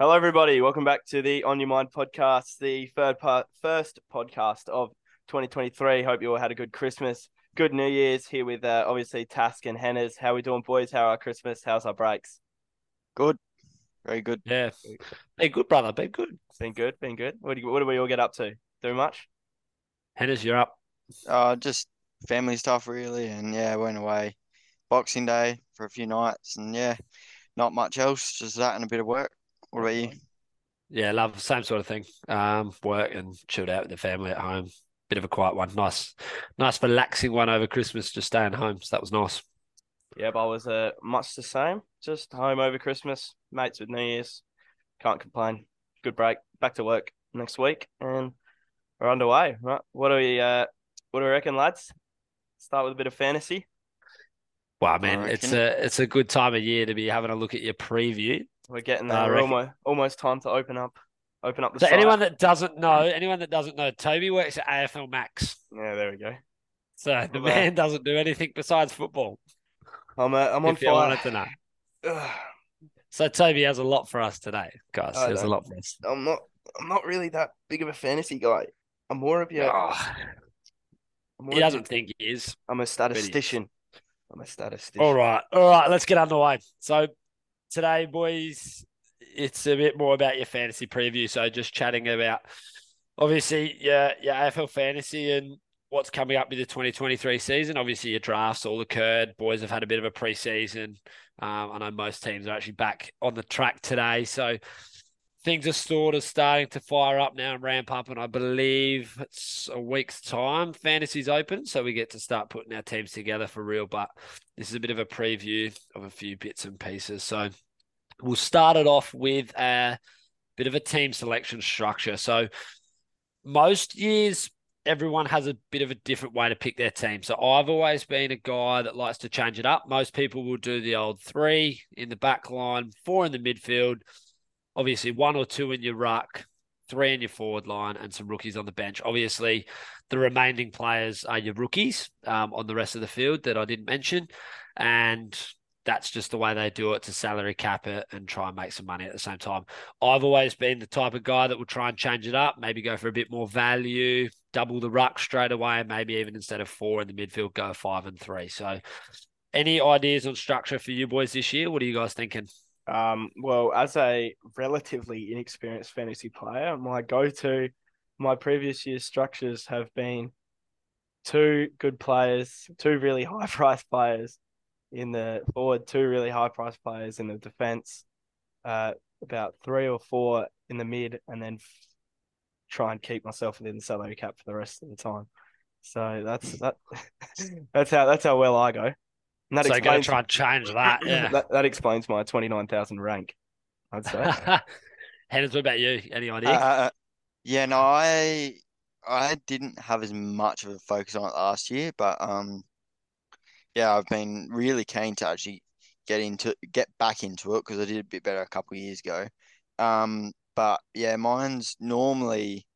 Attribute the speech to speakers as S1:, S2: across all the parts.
S1: Hello, everybody. Welcome back to the On Your Mind podcast, the third part, first podcast of 2023. Hope you all had a good Christmas, good New Year's. Here with uh, obviously Task and Henners. How we doing, boys? How are our Christmas? How's our breaks?
S2: Good, very good.
S3: Yeah, been good, brother. Been good.
S1: It's been good. Been good. What do you, what do we all get up to? Do much?
S3: Henners, you're up.
S2: Uh, just family stuff really, and yeah, went away Boxing Day for a few nights, and yeah, not much else, just that and a bit of work. What about you?
S3: Yeah, love same sort of thing. Um, work and chilled out with the family at home. Bit of a quiet one. Nice, nice relaxing one over Christmas. Just staying home. So that was nice.
S1: Yeah, but I was uh, much the same. Just home over Christmas, mates with New Year's. Can't complain. Good break. Back to work next week, and we're underway. Right? What do we? Uh, what do we reckon, lads? Start with a bit of fantasy.
S3: Well, I mean, it's a it's a good time of year to be having a look at your preview.
S1: We're getting there. Uh, We're almost almost time to open up open up the.
S3: So
S1: site.
S3: anyone that doesn't know, anyone that doesn't know, Toby works at AFL Max.
S1: Yeah, there we go.
S3: So the uh, man doesn't do anything besides football.
S1: I'm uh, I'm on
S3: if fire. You wanted to know. so Toby has a lot for us today, guys. I There's a lot for us.
S1: I'm not I'm not really that big of a fantasy guy. I'm more of your. Oh.
S3: He doesn't think he is.
S1: I'm a statistician. I'm a statistician.
S3: All right, all right. Let's get underway. So today, boys, it's a bit more about your fantasy preview. So just chatting about obviously your your AFL fantasy and what's coming up with the 2023 season. Obviously, your drafts all occurred. Boys have had a bit of a preseason. Um, I know most teams are actually back on the track today, so things are sort of starting to fire up now and ramp up. And I believe it's a week's time. Fantasy's open, so we get to start putting our teams together for real. But this is a bit of a preview of a few bits and pieces. So we'll start it off with a bit of a team selection structure. So most years, everyone has a bit of a different way to pick their team. So I've always been a guy that likes to change it up. Most people will do the old three in the back line, four in the midfield, obviously one or two in your ruck, three in your forward line, and some rookies on the bench. Obviously, the remaining players are your rookies um, on the rest of the field that I didn't mention. And that's just the way they do it to salary cap it and try and make some money at the same time. I've always been the type of guy that will try and change it up, maybe go for a bit more value, double the ruck straight away, and maybe even instead of four in the midfield, go five and three. So, any ideas on structure for you boys this year? What are you guys thinking?
S1: Um, well, as a relatively inexperienced fantasy player, my go-to, my previous year's structures have been two good players, two really high-priced players in the forward, two really high-priced players in the defense, uh, about three or four in the mid, and then f- try and keep myself within the salary cap for the rest of the time. So that's that. that's how that's how well I go.
S3: And that so explains, going to try and change that. Yeah,
S1: that, that explains my twenty nine thousand rank. I'd say.
S3: Henners, what about you? Any idea? Uh,
S2: uh, yeah, no, I I didn't have as much of a focus on it last year, but um, yeah, I've been really keen to actually get into get back into it because I did a bit better a couple of years ago. Um, but yeah, mine's normally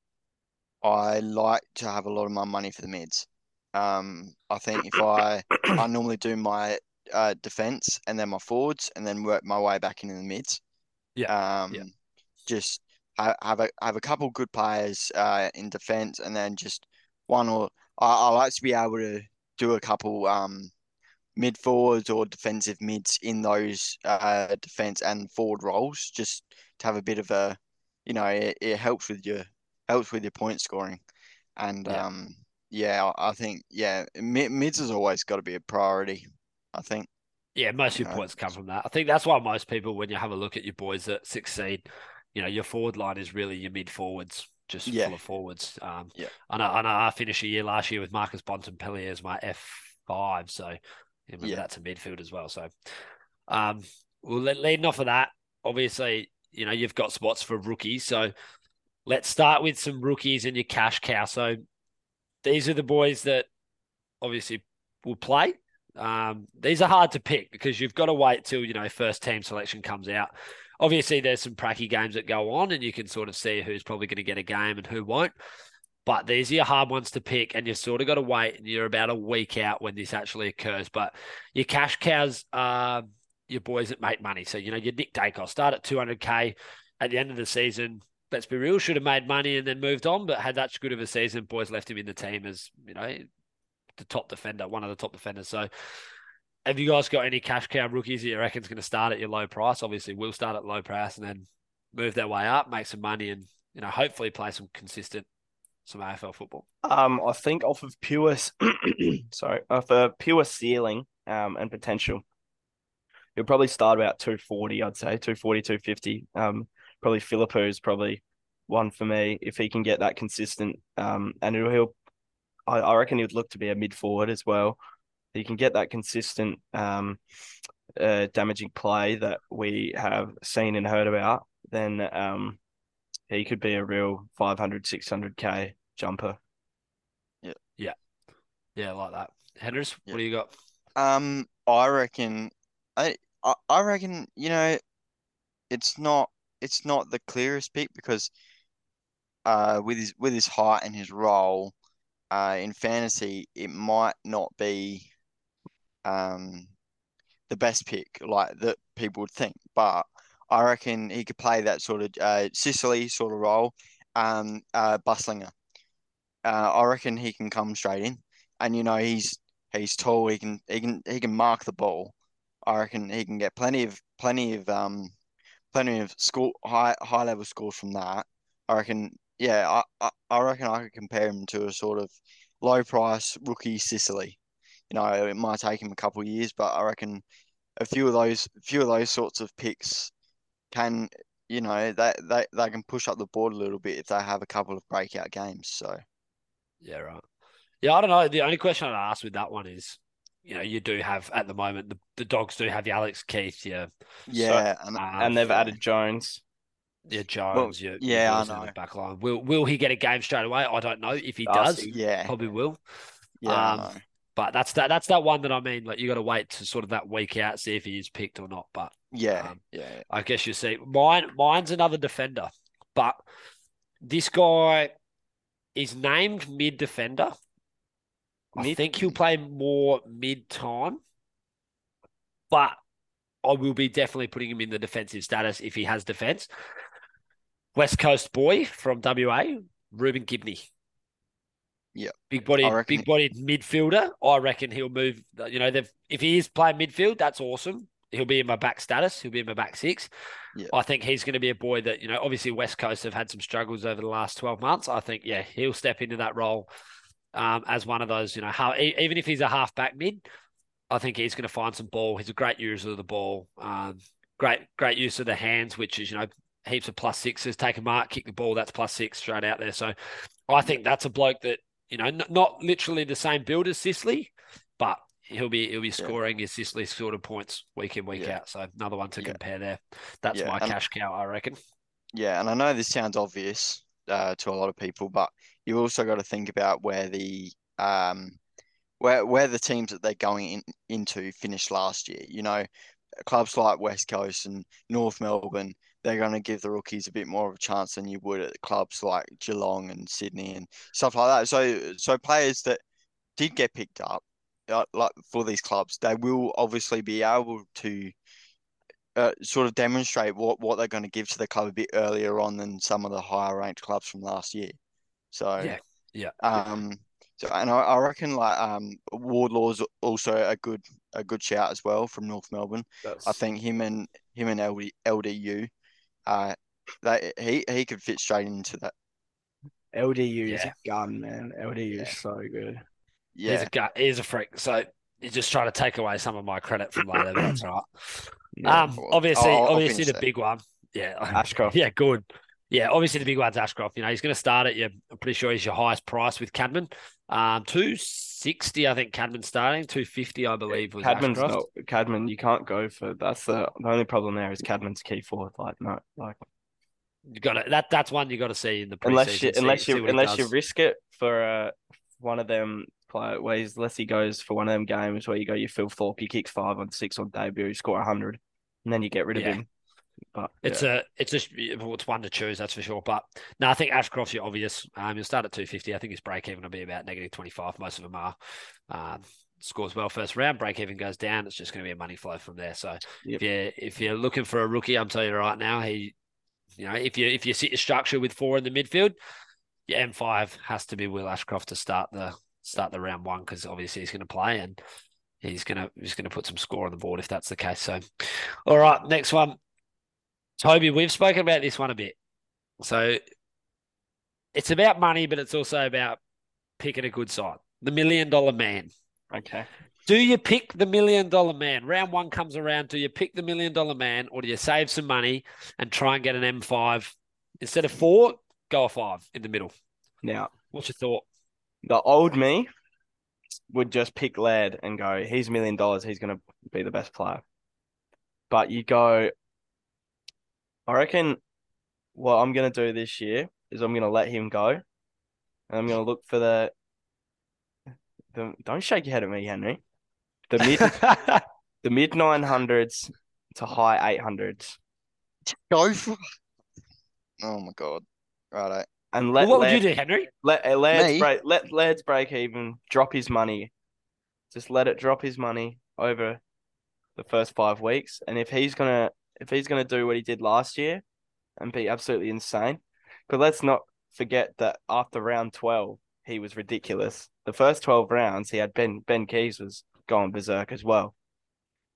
S2: I like to have a lot of my money for the mids. Um, I think if I I normally do my uh, defense and then my forwards and then work my way back into the mids.
S3: Yeah. Um, yeah.
S2: just have, have a have a couple good players uh, in defense and then just one or I, I like to be able to do a couple um mid forwards or defensive mids in those uh, defense and forward roles, just to have a bit of a, you know, it, it helps with your helps with your point scoring, and yeah. um, yeah, I think yeah, mids has always got to be a priority. I think.
S3: Yeah, most of your points come from that. I think that's why most people, when you have a look at your boys that succeed, you know, your forward line is really your mid forwards, just yeah. full of forwards. Um, yeah. I know, I know. I finished a year last year with Marcus Bontempelli as my F five, so yeah. that's a midfield as well. So, um, well, leading off of that, obviously, you know, you've got spots for rookies. So let's start with some rookies in your cash cow. So these are the boys that obviously will play. Um, these are hard to pick because you've got to wait till, you know, first team selection comes out. Obviously, there's some pracky games that go on and you can sort of see who's probably going to get a game and who won't. But these are your hard ones to pick, and you've sort of got to wait, and you're about a week out when this actually occurs. But your cash cows are your boys that make money. So, you know, your Nick Daicos start at 200K. at the end of the season, let's be real, should have made money and then moved on, but had that good of a season. Boys left him in the team as you know the top defender, one of the top defenders. So. Have you guys got any cash cow rookies that you reckon's going to start at your low price? Obviously, we'll start at low price and then move their way up, make some money, and you know hopefully play some consistent some AFL football.
S1: Um, I think off of pure, sorry, off a pure ceiling, um, and potential, you'll probably start about two forty. I'd say 240, 250. Um, probably Phillipou is probably one for me if he can get that consistent. Um, and he'll, he'll I, I reckon he would look to be a mid forward as well. He can get that consistent, um, uh, damaging play that we have seen and heard about. Then, um, he could be a real 500, 600k jumper.
S3: Yeah, yeah, yeah, I like that. Henners,
S2: Yeah.
S3: what do you got?
S2: Um, I reckon, I, I, I reckon, you know, it's not, it's not the clearest pick because, uh, with his with his height and his role, uh, in fantasy, it might not be, um, the best pick like that people would think, but I reckon he could play that sort of uh Sicily sort of role, um, uh, Busslinger. Uh, I reckon he can come straight in, and you know he's he's tall. He can he can he can mark the ball. I reckon he can get plenty of plenty of um plenty of school high high level scores from that. I reckon yeah, I, I, I reckon I could compare him to a sort of low price rookie Sicily. You know, it might take him a couple of years, but I reckon a few of those few of those sorts of picks can you know they, they, they can push up the board a little bit if they have a couple of breakout games. So
S3: Yeah, right. Yeah, I don't know. The only question I'd ask with that one is, you know, you do have at the moment the, the dogs do have your Alex Keath, your
S2: yeah, and
S3: um,
S1: and they've
S2: yeah.
S1: added Jones.
S3: Yeah, Jones, your, your
S2: yeah, I
S3: boys in the
S2: know.
S3: back line. Will will he get a game straight away? I don't know. If he
S1: Darcy.
S3: does,
S2: yeah,
S3: probably will.
S2: yeah,
S3: um. But that's that. That's that one that I mean. Like you got to wait to sort of that week out, see if he is picked or not. But
S2: yeah,
S3: um,
S2: yeah,
S3: I guess you see, mine mine's another defender, but this guy is named mid defender. I think he'll play more mid time, but I will be definitely putting him in the defensive status if he has defense. West Coast boy from WA, Reuben Ginbey.
S2: Yeah.
S3: big body, big bodied midfielder. I reckon he'll move. You know, if he is playing midfield, that's awesome. He'll be in my back status. He'll be in my back six.
S2: Yeah.
S3: I think he's going to be a boy that you know. Obviously, West Coast have had some struggles over the last twelve months. I think yeah, he'll step into that role um, as one of those. You know, how even if he's a half back mid, I think he's going to find some ball. He's a great user of the ball. Um, great, great use of the hands, which is you know heaps of plus sixes. Take a mark, kick the ball. That's plus six straight out there. So I think that's a bloke that you know n- not literally the same build as Sicily, but he'll be he'll be scoring his Sicily sort of points week in week
S2: Yeah.
S3: out. So another one to
S2: Yeah.
S3: compare there. That's
S2: Yeah,
S3: my
S2: and-
S3: cash cow, I reckon.
S2: Yeah, and I know this sounds obvious uh, to a lot of people, but you also got to think about where the um where where the teams that they're going in, into finished last year. You know, clubs like West Coast and North Melbourne, they're going to give the rookies a bit more of a chance than you would at clubs like Geelong and Sydney and stuff like that. So so players that did get picked up uh, like for these clubs, they will obviously be able to uh, sort of demonstrate what, what they're going to give to the club a bit earlier on than some of the higher ranked clubs from last year. So
S3: Yeah, yeah.
S2: Um. So and I, I reckon like um Wardlaw's also a good a good shout as well from North Melbourne.
S1: That's
S2: I think him and him and LD, LDU, uh, that he he could fit straight into that.
S1: LDU is a gun, man. LDU
S2: Yeah.
S1: is so good.
S3: He's
S2: Yeah,
S3: a guy, he's a freak. So he's just trying to take away some of my credit from later, but that's right.
S1: Yeah.
S3: Um, obviously,
S2: I'll- I'll
S3: obviously the
S2: that.
S3: big one. Yeah,
S1: Ashcroft.
S3: yeah, good. Yeah, obviously the big one's Ashcroft. You know, he's going to start at you. I'm pretty sure he's your highest price with Cadman. Um, two sixty, I think Cadman's starting. Two fifty, I believe, was
S1: Cadman's
S3: Ashcroft.
S1: not Cadman. You can't go for that's the the only problem there is Cadman's key forward. Like no, like
S3: You got to that. That's one you got to see in the preseason.
S1: unless you
S3: see-
S1: unless you unless you risk it for uh one of them play ways. Unless he goes for one of them games where you go, you Phil Thorpe, he kicks five on six on debut, you score hundred, and then you get rid of
S3: Yeah.
S1: him. But
S3: It's a, it's just, well, it's one to choose, that's for sure. But no, I think Ashcroft's your obvious. Um, he'll start at two fifty. I think his break even will be about negative twenty five. Most of them are. Um, scores well first round. Break even goes down. It's just going to be a money flow from there. So
S1: Yep.
S3: if you if you're looking for a rookie, I'm telling you right now, he You know, if you if you sit your structure with four in the midfield, your M five has to be Will Ashcroft to start the start the round one because obviously he's going to play and he's going to he's going to put some score on the board if that's the case. So, all right, next one, Toby. We've spoken about this one a bit. So, it's about money, but it's also about picking a good side. The million dollar man.
S1: Okay.
S3: Do you pick the million dollar man? Round one comes around. Do you pick the million dollar man or do you save some money and try and get an M5? Instead of four, go a five in the middle.
S1: Now,
S3: What's your thought?
S1: the old me would just pick Laird and go, he's a million dollars, he's going to be the best player. But you go, I reckon what I'm going to do this year is I'm going to let him go. And I'm going to look for the, the. Don't shake your head at me, Henry. The mid, the mid 900s to high 800s.
S2: Go for. Oh my god! Right,
S1: And
S3: Well,
S1: let
S3: what would you do, Henry?
S1: Let uh, Laird's break let Laird's break even, drop his money. Just let it drop his money over the first five weeks. And if he's gonna if he's gonna do what he did last year and be absolutely insane, but let's not forget that after round twelve he was ridiculous. The first twelve rounds he had Ben Ben Keays was going berserk as well.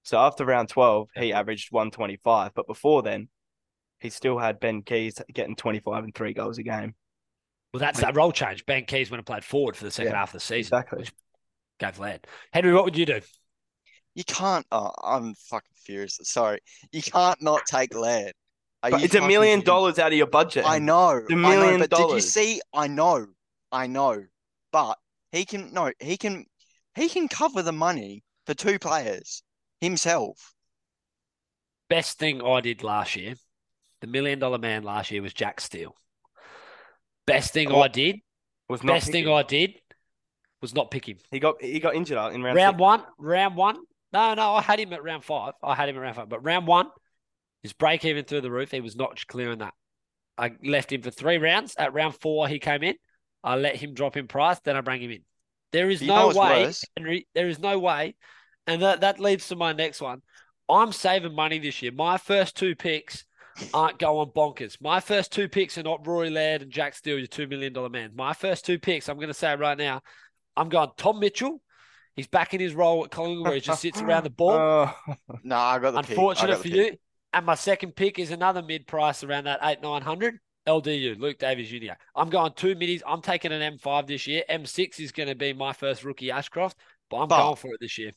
S1: So after round twelve he averaged one twenty five, but before then he still had Ben Keays getting twenty five and three goals a game.
S3: Well, that's that role change. Ben Keays went and played forward for the second
S1: Yeah,
S3: half of the season.
S1: Exactly.
S3: Which gave Laird. Henry, what would you do?
S2: You can't. Uh, oh, I'm fucking furious. Sorry, you can't not take Laird. Are
S1: But
S2: you
S1: it's a million dollars out of your budget.
S2: I know.
S1: a
S2: I know,
S1: million
S2: but did you see? I know. I know. But he can no. He can. He can cover the money for two players himself.
S3: Best thing I did last year, the million dollar man last year was Jack Steele. Best thing
S1: Cool.
S3: I did,
S1: Was not
S3: best thing
S1: picking.
S3: I did was not pick him.
S1: He got he got injured uh, in round,
S3: Round
S1: six.
S3: one, round one. No, no, I had him at round five. I had him at round five. But round one, his break even through the roof. He was not clearing that. I left him for three rounds. At round four, he came in. I let him drop in price. Then I bring him in. There is
S2: You
S3: no way,
S2: worse?
S3: Henry. There is no way, and that that leads to my next one. I'm saving money this year. My first two picks aren't going bonkers. My first two picks are not Rory Laird and Jack Steele, your two million dollar man. My first two picks, I'm going to say right now, I'm going Tom Mitchell. He's back in his role at Collingwood where he just sits around the ball.
S1: Oh,
S2: No, I got the pick. I
S3: Unfortunate
S2: got
S3: for
S2: pick.
S3: you. And my second pick is another mid price around that eight nine hundred. LDU, Luke Davies-Uniacke I'm going two middies. I'm taking an M5 this year. M6 is going to be my first rookie Ashcroft, but I'm
S2: But-
S3: going for it this year.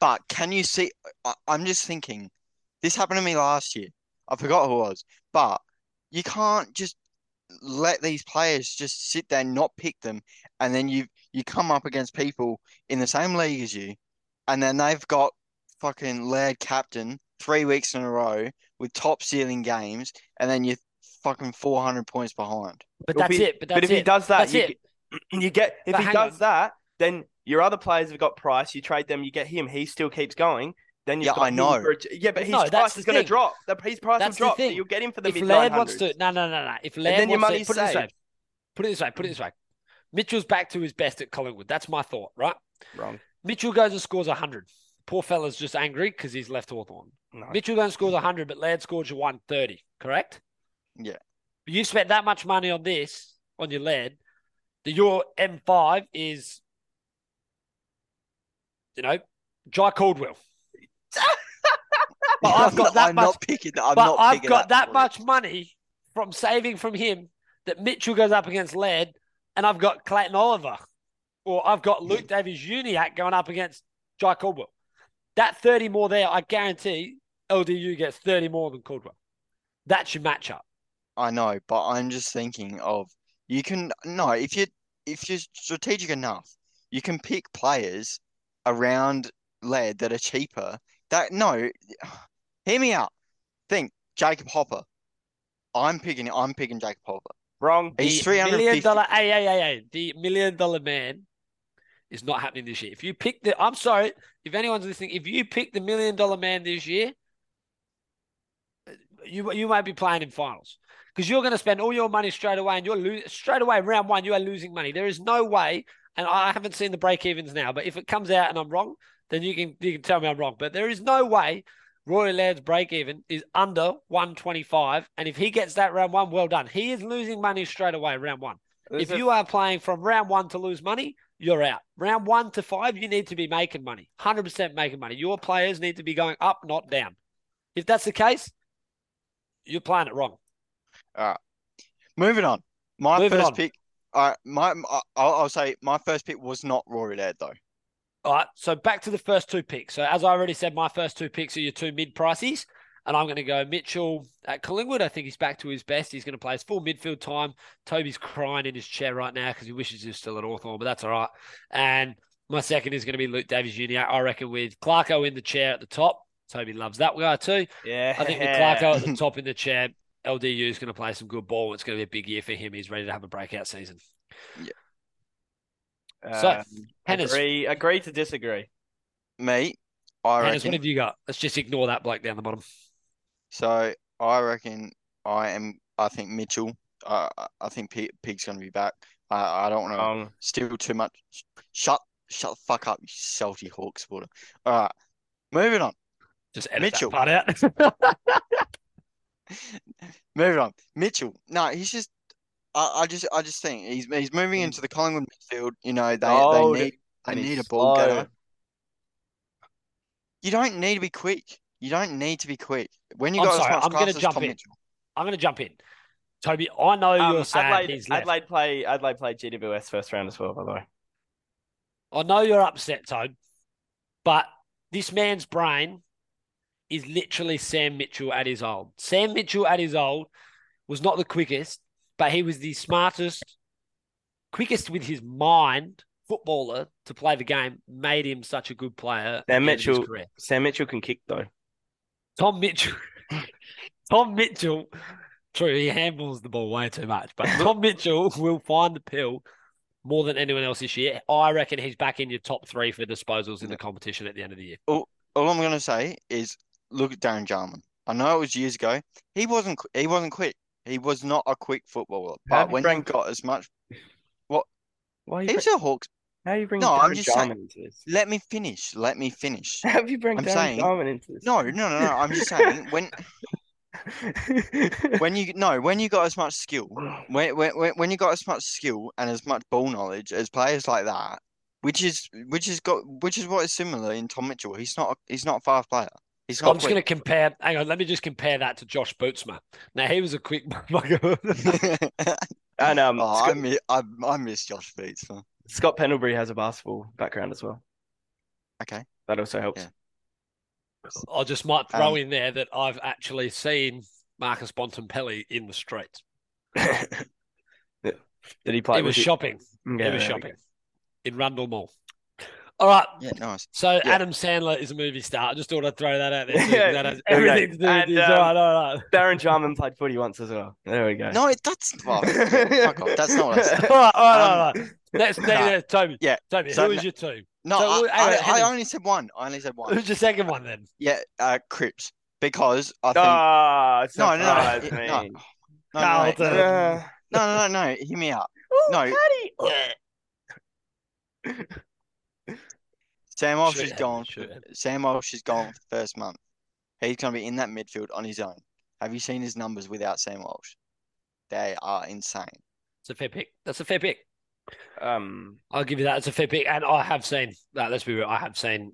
S2: But can you see? I, I'm just thinking, this happened to me last year. I forgot who it was, but you can't just let these players just sit there and not pick them, and then you you come up against people in the same league as you, and then they've got fucking Laird captain three weeks in a row with top ceiling games, and then you're fucking 400 points behind.
S3: But
S1: It'll
S3: that's
S1: be-
S3: it. But that's
S1: but if
S3: it.
S1: he does that,
S3: that's
S1: you,
S3: it.
S1: you get if
S3: But
S1: he does
S3: on.
S1: that, then your other players have got price. You trade them, you get him. He still keeps going. Then you've
S2: Yeah, I know.
S1: a- yeah, but his
S3: No,
S1: price is going to drop. The, his price
S3: That's
S1: will drop. So you'll get him for the
S3: If
S1: mid
S3: Laird wants to, no, no, no, no. If Laird
S1: then your
S3: wants to,
S1: money's
S3: put it this way. Put it this way. Put it this way. Mitchell's back to his best at Collingwood. That's my thought, right?
S1: Wrong.
S3: Mitchell goes and scores 100. Poor fella's just angry because he's left Hawthorn.
S1: No.
S3: Mitchell goes and scores 100, but Laird scores you 130, correct?
S2: Yeah.
S3: You spent that much money on this, on your Laird, that your M5 is, you know, Jye Caldwell. But I've got that
S2: I'm
S3: much-
S2: not picking. I'm
S3: but
S2: not
S3: I've got that
S2: it.
S3: much money from saving from him that Mitchell goes up against Laird, and I've got Clayton Oliver, or I've got Luke Davies Uniacke going up against Jye Caldwell. That 30 more there, I guarantee LDU gets 30 more than Caldwell. That's your matchup.
S2: I know, but I'm just thinking of you can no if you if you're strategic enough, you can pick players around lead that are cheaper. That no, hear me out. Think Jacob Hopper. I'm picking. I'm picking Jacob Hopper.
S1: Wrong.
S2: He's three hundred
S3: million dollar, hey, hey, hey, hey, the million dollar man is not happening this year. If you pick the, I'm sorry, if anyone's listening, if you pick the million dollar man this year, uh, you you might be playing in finals because you're going to spend all your money straight away, and you're lo- straight away round one. You are losing money. There is no way, and I haven't seen the break evens now, but if it comes out and I'm wrong, then you can you can tell me I'm wrong. But there is no way Rory Laird's break even is under 125. And if he gets that round one, well done. He is losing money straight away round one.
S1: There's
S3: if
S1: a-
S3: you are playing from round one to lose money, you're out. Round one to five, you need to be making money. 100% making money. Your players need to be going up, not down. If that's the case, you're playing it wrong. All right.
S2: Moving on. My
S3: Moving
S2: first
S3: on.
S2: pick. Uh, my I- I'll, I'll say my first pick was not Rory Laird though.
S3: All right. So back to the first two picks. So as I already said, my first two picks are your two mid prices. And I'm going to go Mitchell at Collingwood. I think he's back to his best. He's going to play his full midfield time. Toby's crying in his chair right now because he wishes he was still at Hawthorn, but that's all right. And my second is going to be Luke Davies-Uniacke I reckon with Clarko in the chair at the top. Toby loves that guy too.
S1: yeah.
S3: I think with Clarko at the top in the chair, LDU is going to play some good ball. It's going to be a big year for him. He's ready to have a breakout season. So,
S1: Um,
S3: Hannah's,
S1: agree, agree to disagree.
S2: Me, I
S3: Hannah's,
S2: reckon.
S3: what have you got? Let's just ignore that bloke down the bottom.
S2: So I reckon I am. I think Mitchell. I I- I think P- Pig's going to be back. I I don't want to
S1: Wrong.
S2: steal too much. Shut shut the fuck up, you salty Hawk supporter. All right, moving on.
S3: Just edit
S2: Mitchell.
S3: that part out.
S2: Moving on. Mitchell. No, he's just. I, I just I just think he's he's moving into the Collingwood midfield. You know they
S1: Old
S2: they need they need a ball
S1: slow.
S2: getter. You don't need to be quick. You don't need to be quick. When you
S3: I'm
S2: got
S3: sorry,
S2: as much
S3: I'm gonna
S2: class as
S3: jump
S2: Tom
S3: in.
S2: Mitchell.
S3: I'm going to jump in. Toby, I know
S1: Um,
S3: you're sad
S1: Adelaide,
S3: he's left.
S1: Adelaide play Adelaide play GWS first round as well, by the way.
S3: I know you're upset, Toad, but this man's brain is literally Sam Mitchell at his old. Sam Mitchell at his old was not the quickest, but he was the smartest, quickest with his mind footballer to play the game, made him such a good player. at the end of his
S1: Mitchell- Sam Mitchell can kick though.
S3: Tom Mitchell. Tom Mitchell. True, he handles the ball way too much, but Tom Mitchell will find the pill more than anyone else this year. I reckon he's back in your top three for disposals in the competition at the end of the year.
S2: All I'm gonna say is look at Darren Jarman. I know it was years ago. He wasn't he wasn't quick. He was not a quick footballer. But when
S1: bring-
S2: you got as much,
S1: what? Why
S2: he
S1: bring,
S2: a Hawks.
S1: how are you bring
S2: No, I'm just saying-
S1: into this?
S2: Let me finish. Let me finish.
S1: How have you bring
S2: I'm
S1: Darren
S2: saying-
S1: into this?
S2: No, no, no, no. I'm just saying when when you no when you got as much skill when when when- when you got as much skill and as much ball knowledge as players like that, which is which is got which is what is similar in Tom Mitchell. He's not he's not a fast player. He's
S3: I'm just going to compare. Hang on, let me just compare that to Josh Bootsma. Now he was a quick motherfucker.
S1: and um,
S2: oh, I
S1: Scott,
S2: miss I, I miss Josh Beats.
S1: Scott Pendlebury has a basketball background as well.
S2: Okay.
S1: That also helps.
S2: Yeah.
S3: I just might throw
S2: Um,
S3: in there that I've actually seen Marcus Bontempelli in the streets.
S1: Did he play?
S3: he was shopping.
S1: Yeah,
S3: he was
S1: there we
S3: shopping in Rundle Mall. All right.
S2: Yeah, nice.
S3: So
S2: Yeah.
S3: Adam Sandler is a movie star. I just thought I'd throw that out there.
S1: Yeah,
S3: that has
S1: okay.
S3: everything to do with
S1: And,
S3: this.
S1: um,
S3: all right, all right.
S1: go. Darren Jarman played footy once as well. There we go.
S2: No, it- that's well, fuck off. That's not what I said.
S3: all right, all right, all
S2: Um,
S3: right. Next,
S2: nah,
S3: next, Toby.
S2: yeah,
S3: Toby.
S2: so
S3: who is
S2: no-
S3: your two?
S2: No,
S3: So,
S2: I,
S3: hang
S2: I,
S3: hang
S2: I only said one. I only said one.
S3: Who's your second one then?
S2: Yeah, uh, Cripps. Because I think
S1: Ah,
S2: no, no, no,
S1: surprise
S2: it-
S1: me.
S2: no, no, no, no,
S3: Carlton.
S2: no,
S1: Uh,
S2: no, no, no, no, hear me out.
S1: oh,
S2: No. Sam Walsh
S3: Shoot
S2: is gone.
S3: shoot him.
S2: Sam Walsh is gone for the first month. He's going to be in that midfield on his own. Have you seen his numbers without Sam Walsh? They are insane.
S3: It's a fair pick. That's a fair pick.
S1: um,
S3: I'll give you that. It's a fair pick. And I have seen that. Let's be real. I have seen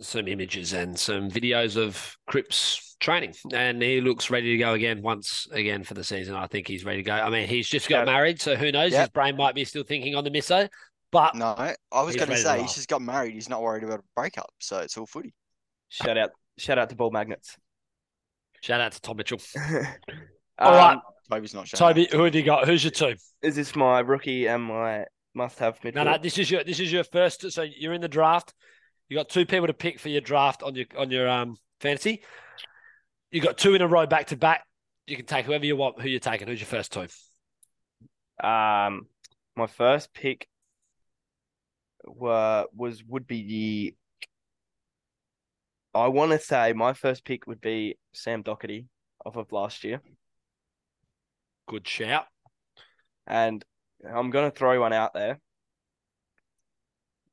S3: some images and some videos of Cripps training, and he looks ready to go again once again for the season. I think he's ready to go. I mean, he's just got
S1: Yeah.
S3: married, so who knows?
S2: Yep.
S3: His brain might be still thinking on the misso. But
S2: No, I was going to say he's just got married. He's not worried about a breakup, so it's all footy.
S1: shout out, shout out to ball magnets.
S3: shout out to Tom Mitchell.
S1: All
S3: All right.
S2: Toby's not showing.
S3: Toby, who have you got? Who's your two?
S1: Is this my rookie and my must-have midfield?
S3: No, no, this is your this is your first. So you're in the draft. You got two people to pick for your draft on your on your um fantasy. You got two in a row back to back. You can take whoever you want. Who you're taking? Who's your first two?
S1: Um, my first pick were was would be the. I want to say my first pick would be Sam Docherty off of last year,
S3: Good shout.
S1: and I'm gonna throw one out there.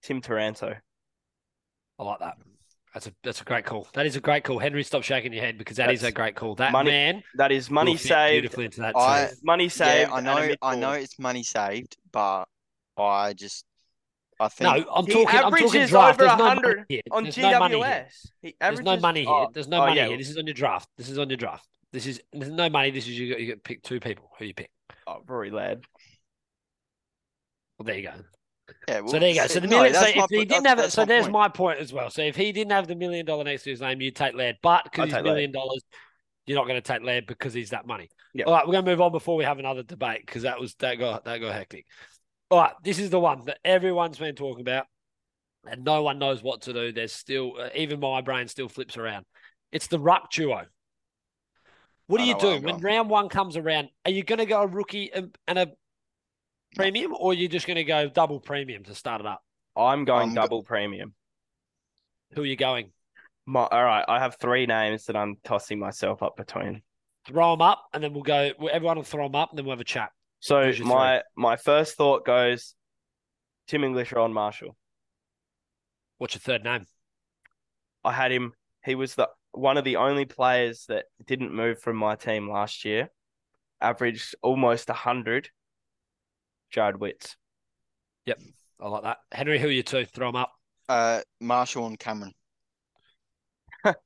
S1: Tim Taranto.
S3: I like that. That's a that's a great call. That is a great call. Henry, stop shaking your head because that is
S1: That's
S3: a great call. That
S1: money
S3: man
S1: That is money
S3: will fit
S1: saved.
S3: beautifully into that
S2: I-
S1: Money saved.
S2: yeah, I know, I know it's money saved, but I just, I think
S3: No, I'm
S1: He
S3: talking. I'm talking draft.
S1: over
S3: There's no money
S1: 100
S3: here.
S1: on
S3: There's no money here.
S1: GWS. He
S3: There's no money here.
S1: oh,
S3: There's no
S1: oh,
S3: money
S1: yeah.
S3: here. This is on your draft. This is on your draft. This is there's no money. This is you. Got, you got to pick two people. Who you pick?
S1: Oh, Rory Laird.
S3: Well, there you go.
S2: yeah. Well,
S3: So there you go. So the
S2: no,
S3: million. So
S2: that's my
S3: if he didn't have it, so there's
S2: point.
S3: my point as well. So if he didn't have the million dollar next to his name, you take Laird. But because he's million dollars, you're not going to take Laird because he's that money.
S1: Yeah.
S3: All right, we're going to move on before we have another debate because that was that got that got hectic. All right, this is the one that everyone's been talking about, and no one knows what to do. There's still uh, even my brain still flips around. It's the ruck duo. What do you do when
S2: going.
S3: round one comes around? Are you going to go a rookie and, and a premium, or are you just going to go double premium to start it up?
S1: I'm going
S2: I'm go-
S1: double premium.
S3: Who are you going?
S1: My, all right, I have three names that I'm tossing myself up between.
S3: throw them up, and then we'll go. Everyone will throw them up, and then we'll have a chat.
S1: So
S3: Who's your
S1: my my first thought goes Tim English, or on Marshall.
S3: What's your third name?
S1: I had him. He was the one of the only players that didn't move from my team last year. Averaged almost hundred. Jarrod Witts. Yep.
S3: I like that. Henry, who are you two? Throw them up.
S2: Uh, Marshall and Cameron.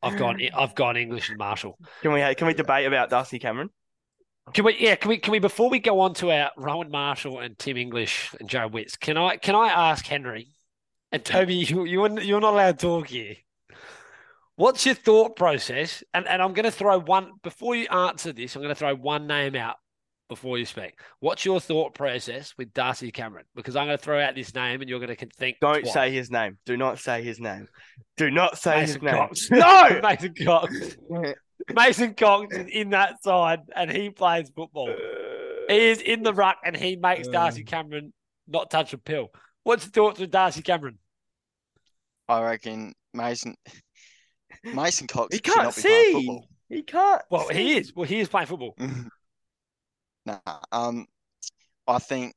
S3: I've gone. I've gone English and Marshall.
S1: Can we can we debate about Darcy Cameron?
S3: Can we? Yeah. Can we? Can we? Before we go on to our Rowan Marshall and Tim English and Joe Witts, can I? Can I ask Henry and Toby? You you you're not allowed to talk here. What's your thought process? And and I'm going to throw one before you answer this. I'm going to throw one name out before you speak. What's your thought process with Darcy Cameron? Because I'm going to throw out this name, and you're going to think.
S1: Don't
S3: twice.
S1: say his name. Do not say his name. Do not say
S3: Mason
S1: his name.
S3: Cox.
S1: No.
S3: Mason Cox. Mason Cox is in that side and he plays football. He is in the ruck and he makes Darcy Cameron not touch a pill. What's your thoughts with Darcy Cameron?
S2: I reckon Mason. Mason Cox
S1: He can't
S2: not be playing
S1: see.
S2: football.
S1: He can't.
S3: Well,
S1: see.
S3: he is. Well, he is playing football.
S2: Nah, um, I think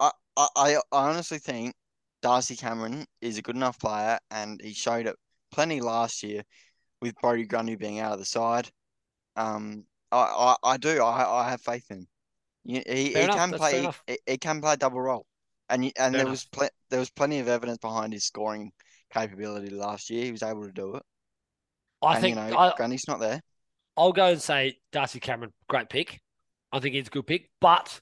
S2: I, I I honestly think Darcy Cameron is a good enough player, and he showed it plenty last year with Brodie Grundy being out of the side. Um, I I, I do I I have faith in him. He he, he can play
S3: enough.
S2: he, he can play double role, and and
S3: Fair
S2: there was ple there was plenty of evidence behind his scoring capability last year. He was able to do it.
S3: I
S2: and
S3: think
S2: you know
S3: I,
S2: Grundy's not there.
S3: I'll go and say Darcy Cameron, great pick. I think he's a good pick. But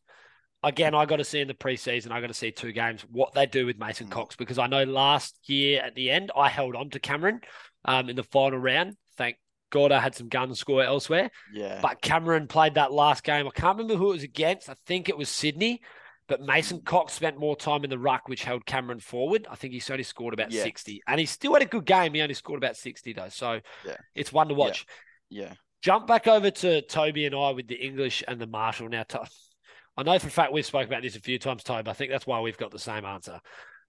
S3: again, I got to see in the preseason, I got to see two games what they do with Mason
S2: Mm.
S3: Cox because I know last year at the end, I held on to Cameron um, in the final round. Thank God I had some gun score elsewhere.
S2: Yeah,
S3: But Cameron played that last game. I can't remember who it was against. I think it was Sydney. But Mason Cox spent more time in the ruck, which held Cameron forward. I think he only scored about
S2: Yeah.
S3: 60. And he still had a good game. He only scored about 60, though. So
S2: Yeah.
S3: it's one to watch.
S2: yeah.
S3: Jump back over to Toby and I with the English and the Marshall. Now, I know for a fact we've spoken about this a few times, Toby. I think that's why we've got the same answer.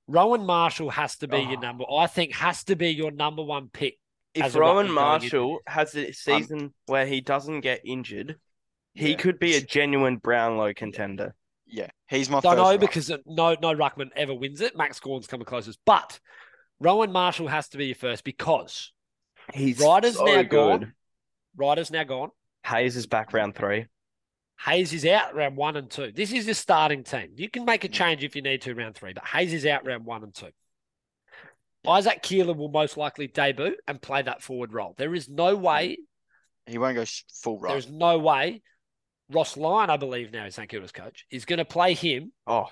S3: Rowan Marshall has to be your
S1: Oh.
S3: number. I think has to be your number one pick.
S1: If Rowan
S3: rugby into
S1: Marshall has a um, season where he doesn't get injured, he
S2: Yeah.
S1: could be a genuine Brownlow contender.
S2: Yeah, he's my
S3: Don't know
S2: ruck.
S3: because no no ruckman ever wins it. Max Gawn's coming closest, but Rowan Marshall has to be your first because
S1: He's
S3: Ryder's
S1: so
S3: now
S1: good.
S3: gone. Ryder's now gone.
S1: Hayes is back round three.
S3: Hayes is out round one and two. This is your starting team. You can make a
S2: Mm.
S3: change if you need to round three, but Hayes is out round one and two. Isaac Keeler will most likely debut and play that forward role. There is no way,
S2: he won't go full ruck.
S3: there's no way Ross Lyon, I believe now is St Kilda's coach, is going to play him
S1: Oh,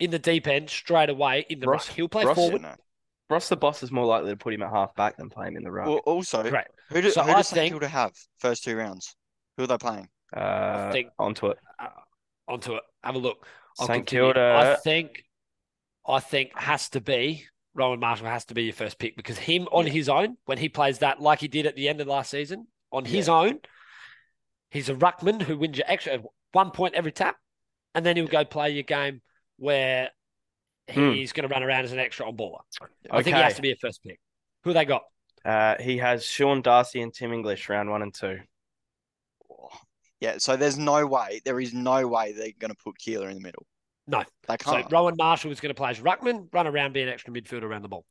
S3: in the deep end straight away in the
S1: Ross-
S3: ruck. He'll play
S1: Ross-
S3: forward.
S2: No.
S1: Ross the boss is more likely to put him at half back than play him in the ruck.
S2: Well, also,
S3: Great.
S2: who, do,
S3: So
S2: who
S3: I
S2: does St
S3: think-
S2: Kilda have first two rounds? Who are they playing?
S1: Uh,
S3: think-
S1: onto it.
S3: uh, onto it. Have a look. I'll
S1: St
S3: continue.
S1: Kilda.
S3: I think, I think has to be Rowan Marshall has to be your first pick because him on
S2: Yeah.
S3: his own when he plays that like he did at the end of last season on his own, he's a ruckman who wins you extra one point every tap, and then he'll go play your game where
S1: Hmm.
S3: he's going to run around as an extra on baller. I think he has to be a first pick. Who they got?
S1: Uh, he has Sean Darcy and Tim English round one and two.
S2: Yeah, so there's no way, there is no way they're going to put Keeler in the middle.
S3: No.
S2: They
S3: So
S2: can't.
S3: Rowan Marshall is going to play as ruckman, run around, be an extra midfielder around the ball.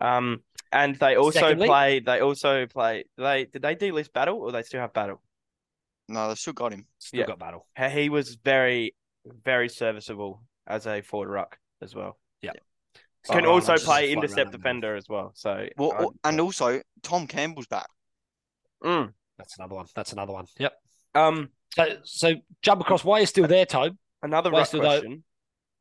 S1: Um, And they also
S3: Secondly-
S1: play. They also play. They did they delist battle or they still have battle?
S2: No, they still got him.
S3: Still
S1: Yeah.
S3: got battle.
S1: He- He was very, very serviceable as a forward ruck as well. Yeah. Can
S3: Oh,
S1: also play intercept defender as well. So
S2: Well,
S1: I'd-
S2: and also Tom Campbell's back.
S1: Mm.
S3: That's another one. That's another one. Yep.
S1: Um
S3: So so jump across. Why is still there, Tobe?
S1: another
S3: Why
S1: ruck
S3: still though-
S1: question.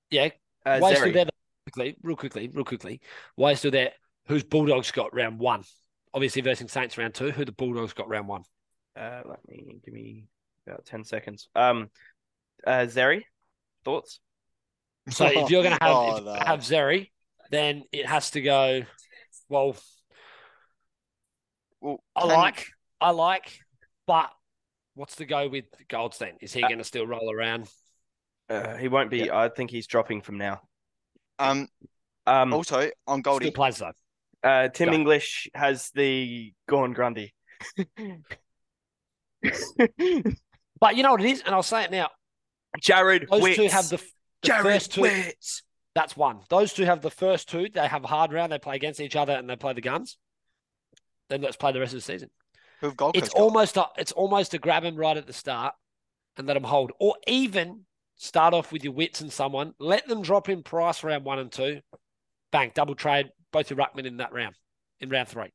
S3: Yeah.
S1: Uh,
S3: Why are still
S1: Zeri.
S3: there? Quickly, real quickly, real quickly. Why are you still there? Who's Bulldogs got round one? Obviously versus Saints round two. Who the Bulldogs got round one?
S1: Uh, let me give me about ten seconds. Um, uh, Zeri, thoughts?
S3: So if you're gonna have
S2: Oh,
S3: if
S2: no.
S3: have Zeri, then it has to go. Well,
S2: Well,
S3: I
S2: can-
S3: like, I like, but what's the go with Goldstein? Is he going to still roll around?
S1: Uh, he won't be. I think he's dropping from now.
S2: Um.
S1: Um,
S2: Also on
S3: Still
S2: Goldie,
S3: plays though.
S1: uh, Tim
S3: go.
S1: English has the Gawn Grundy.
S3: But you know what it is, and I'll say it now.
S1: Jarrod
S3: Those
S1: Witts.
S3: two have the, the
S1: Jarrod
S3: first two.
S1: Witts.
S3: That's one. Those two have the first two. They have a hard round. They play against each other and they play the guns. Then let's play the rest of the season.
S2: Who've Gold
S3: It's
S2: Coast got?
S3: almost a, it's almost to grab him right at the start and let him hold, or even start off with your wits and someone. Let them drop in price round one and two. Bang, double trade both your ruckman in that round, in round three.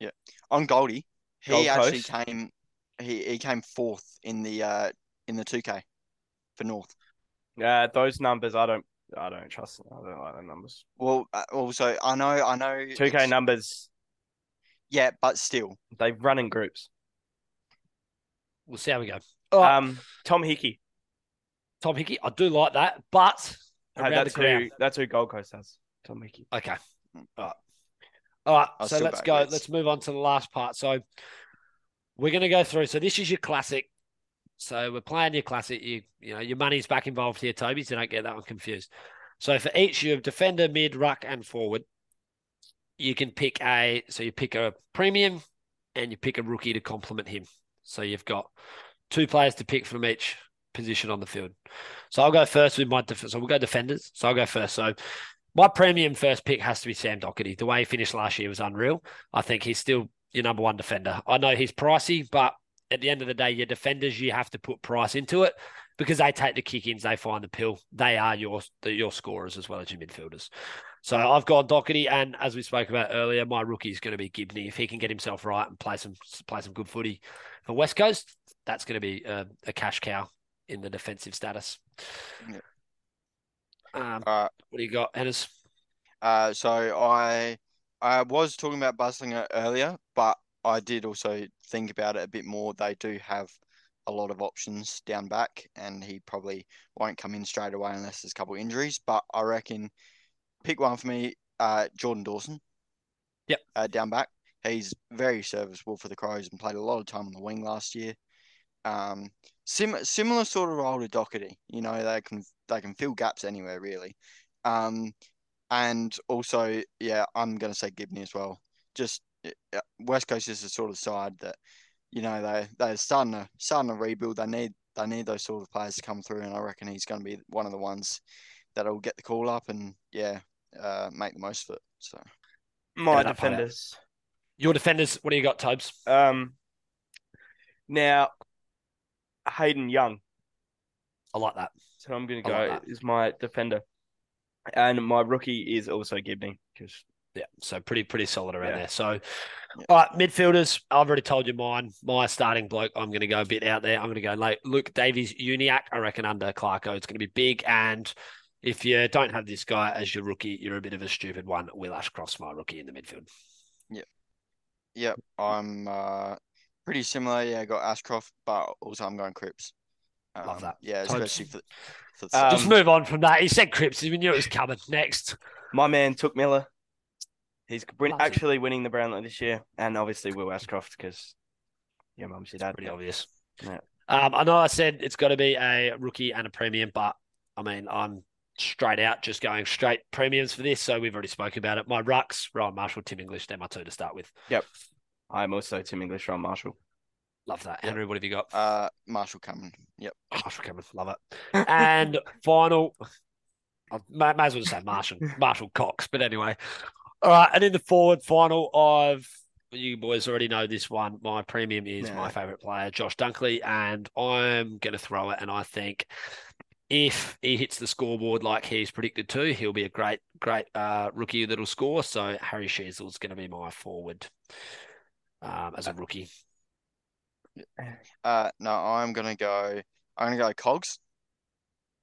S2: Yeah, on Goldie. He
S1: Gold
S2: actually
S1: Coast.
S2: came. He he came fourth in the uh in the two K for North.
S1: Uh, those numbers, I don't. I don't trust. Them. I don't like the numbers.
S2: Well, uh, also I know I know.
S1: Two K numbers.
S2: Yeah, but still,
S1: They run in groups.
S3: We'll see how we go. Right,
S1: Um, Tom Hickey.
S3: Tom Hickey, I do like that, but
S1: Uh, that's who. That's who Gold Coast has. Tom Hickey.
S3: Okay. All right. All right.
S2: I'll
S3: so let's go. Let's move on to the last part. So we're going to go through. So this is your classic. So we're playing your classic. You you know your money's back involved here, Toby. So don't get that one confused. So for each you have defender, mid, ruck, and forward. You can pick a. So you pick a premium, and you pick a rookie to complement him. So you've got two players to pick from each position on the field. So I'll go first with my def- so we'll go defenders. So I'll go first. So my premium first pick has to be Sam Docherty. The way he finished last year was unreal. I think he's still your number one defender. I know he's pricey, but at the end of the day, your defenders you have to put price into it because they take the kick ins, they find the pill. They are your your scorers as well as your midfielders. So I've got Docherty, and as we spoke about earlier, my rookie is going to be Ginbey. If he can get himself right and play some play some good footy for West Coast, that's going to be a, a cash cow in the defensive status.
S2: Yeah.
S3: Um,
S2: uh,
S3: what do you got, Henners?
S2: uh, so I I was talking about Busslinger earlier, but I did also think about it a bit more. They do have a lot of options down back, and he probably won't come in straight away unless there's a couple injuries. But I reckon pick one for me, uh, Jordan Dawson.
S3: Yep.
S2: Uh, down back, he's very serviceable for the Crows and played a lot of time on the wing last year. Um, sim- similar sort of role to Docherty. You know, they can they can fill gaps anywhere really. Um, and also, yeah, I'm gonna say Ginbey as well. Just uh, West Coast is the sort of side that you know they they're starting to starting to rebuild. They need they need those sort of players to come through, and I reckon he's going to be one of the ones that'll get the call up and yeah, uh, make the most of it. So
S1: My
S3: Yeah, that part out.
S1: defenders.
S3: Your defenders, what do you got, Tobes?
S1: Um, now Hayden Young.
S3: I like that.
S1: So I'm going
S3: I
S1: to
S3: like
S1: go
S3: that.
S1: is my defender, and my rookie is also Ginbey because
S3: Yeah, so pretty pretty solid around
S1: Yeah.
S3: there. So,
S2: Yeah.
S3: all right, midfielders. I've already told you mine. My starting bloke. I'm going to go a bit out there. I'm going to go late. Luke Davies, Uniacke. I reckon under Clarko, it's going to be big. And if you don't have this guy as your rookie, you're a bit of a stupid one. Will Ashcroft's my rookie in the midfield.
S2: Yep, Yep. I'm uh, pretty similar. Yeah, I got Ashcroft, but also I'm going Cripps. Um,
S3: Love that.
S2: Yeah,
S3: Totally.
S2: especially for, for the
S1: Um,
S3: Just move on from that. He said Cripps. We knew it was coming next.
S1: my man Touk Miller. He's win- actually winning the Brownlow this year, and obviously Will Ashcroft because your mum's your dad.
S3: Pretty obvious.
S1: Yeah.
S3: Um, I know I said it's got to be a rookie and a premium, but I mean, I'm straight out just going straight premiums for this. So we've already spoken about it. My rucks, Ryan Marshall, Tim English, they're my two to start with. Yep.
S1: I'm also Tim English, Ron Marshall.
S3: Love that.
S2: Yep.
S3: Henry, what have you got?
S2: Uh, Marshall Cameron. Yep.
S3: Marshall Cameron, love it. And final, I may, may as well just say Marshall, Marshall Cox. But anyway, All right, and in the forward final I've you boys already know this one. My premium is my favourite player, Josh Dunkley, and I'm going to throw it. And I think if he hits the scoreboard like he's predicted to, he'll be a great, great uh, rookie that'll score. So Harry Sheezel's going to be my forward um, as a rookie.
S2: Uh, no, I'm gonna go. I'm gonna go Cogs.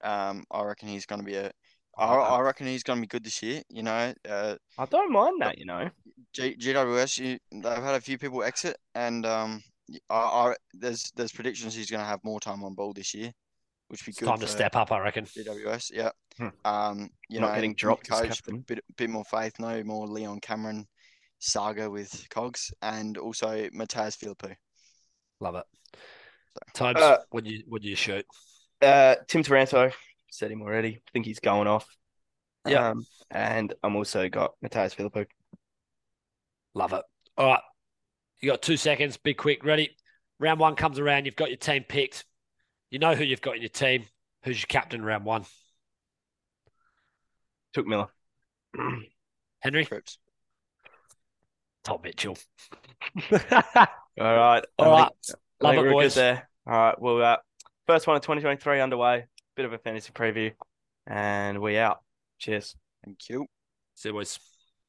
S2: Um, I reckon he's gonna be a. I, I reckon he's gonna be good this year. You know, uh,
S1: I don't mind that, you know.
S2: G- GWS, you, they've had a few people exit, and um, y- I, I there's there's predictions he's gonna have more time on ball this year, which would be
S3: It's
S2: good
S3: time to step up, I reckon.
S2: GWS. Yeah.
S1: Hmm.
S2: Um, you
S1: Not
S2: know,
S1: getting
S2: new
S1: dropped
S2: coach,
S1: captain.
S2: bit bit more faith, no more Leon Cameron saga with Cogs, and also Mattaes Phillipou.
S3: Love it. Tobes,
S1: Uh,
S3: would you would you shoot?
S1: Uh, Tim Taranto, said him already. I think he's going off.
S3: Yeah.
S1: Um, and I'm also got Mattaes Phillipou.
S3: Love it. All right. You got two seconds. Be quick. Ready? Round one comes around. You've got your team picked. You know who you've got in your team. Who's your captain round one?
S1: Touk Miller.
S3: Henry?
S2: Cripps.
S3: Tom Mitchell.
S1: All right.
S3: All
S1: I
S3: right.
S1: think- I
S3: Love
S1: think
S3: it,
S1: we're good
S3: boys.
S1: there. All right. Well, uh, first one of 2023 underway. Bit of a fantasy preview. And we out. Cheers.
S2: Thank you.
S3: See you, boys.